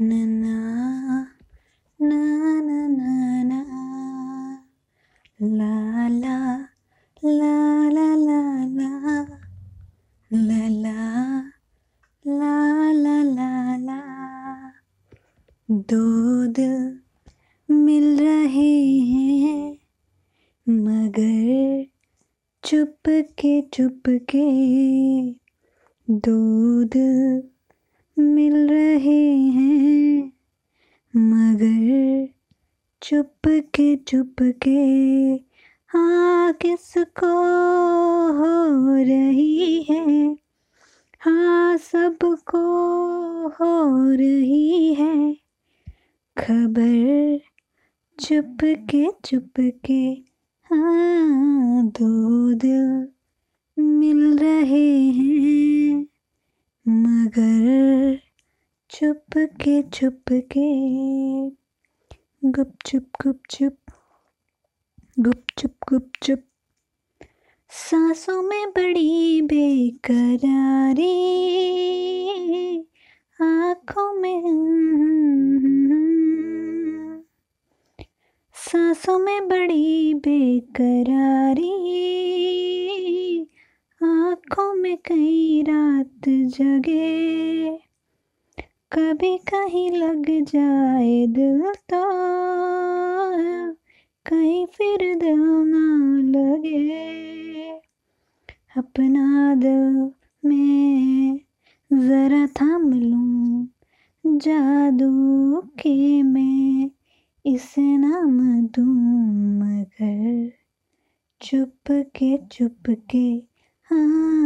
na na na na na na la la la la la la la la la la la la दो दिल मिल रहे हैं मगर चुप के चुप के दूध मिल रहे चुप के चुप के हाँ किसको हो रही है? हाँ सबको हो रही है। खबर चुप के चुप के हाँ दो दिल मिल रहे हैं। मगर चुप के चुप के गुप चुप गुप चुप गुप चुप गुप सांसों में बड़ी बेकरारी। आँखों में सांसों में बड़ी बेकरारी। आँखों में कई रात जगे। कभी कहीं लग जाए दिल तो कहीं फिर दिल ना लगे। अपना दिल में ज़रा थाम लूँ, जादू के मैं इसे नाम दूँ, मगर चुप के चुप के हाँ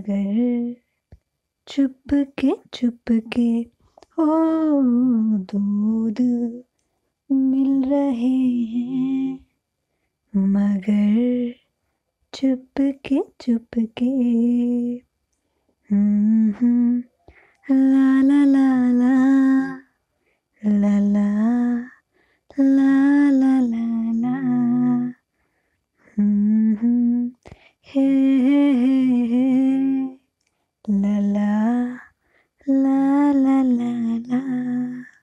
मगर चुप के चुप के ओ दूध मिल रहे हैं। मगर चुप के चुप के ला ला ला ला ला ला ला ला ला ला हे la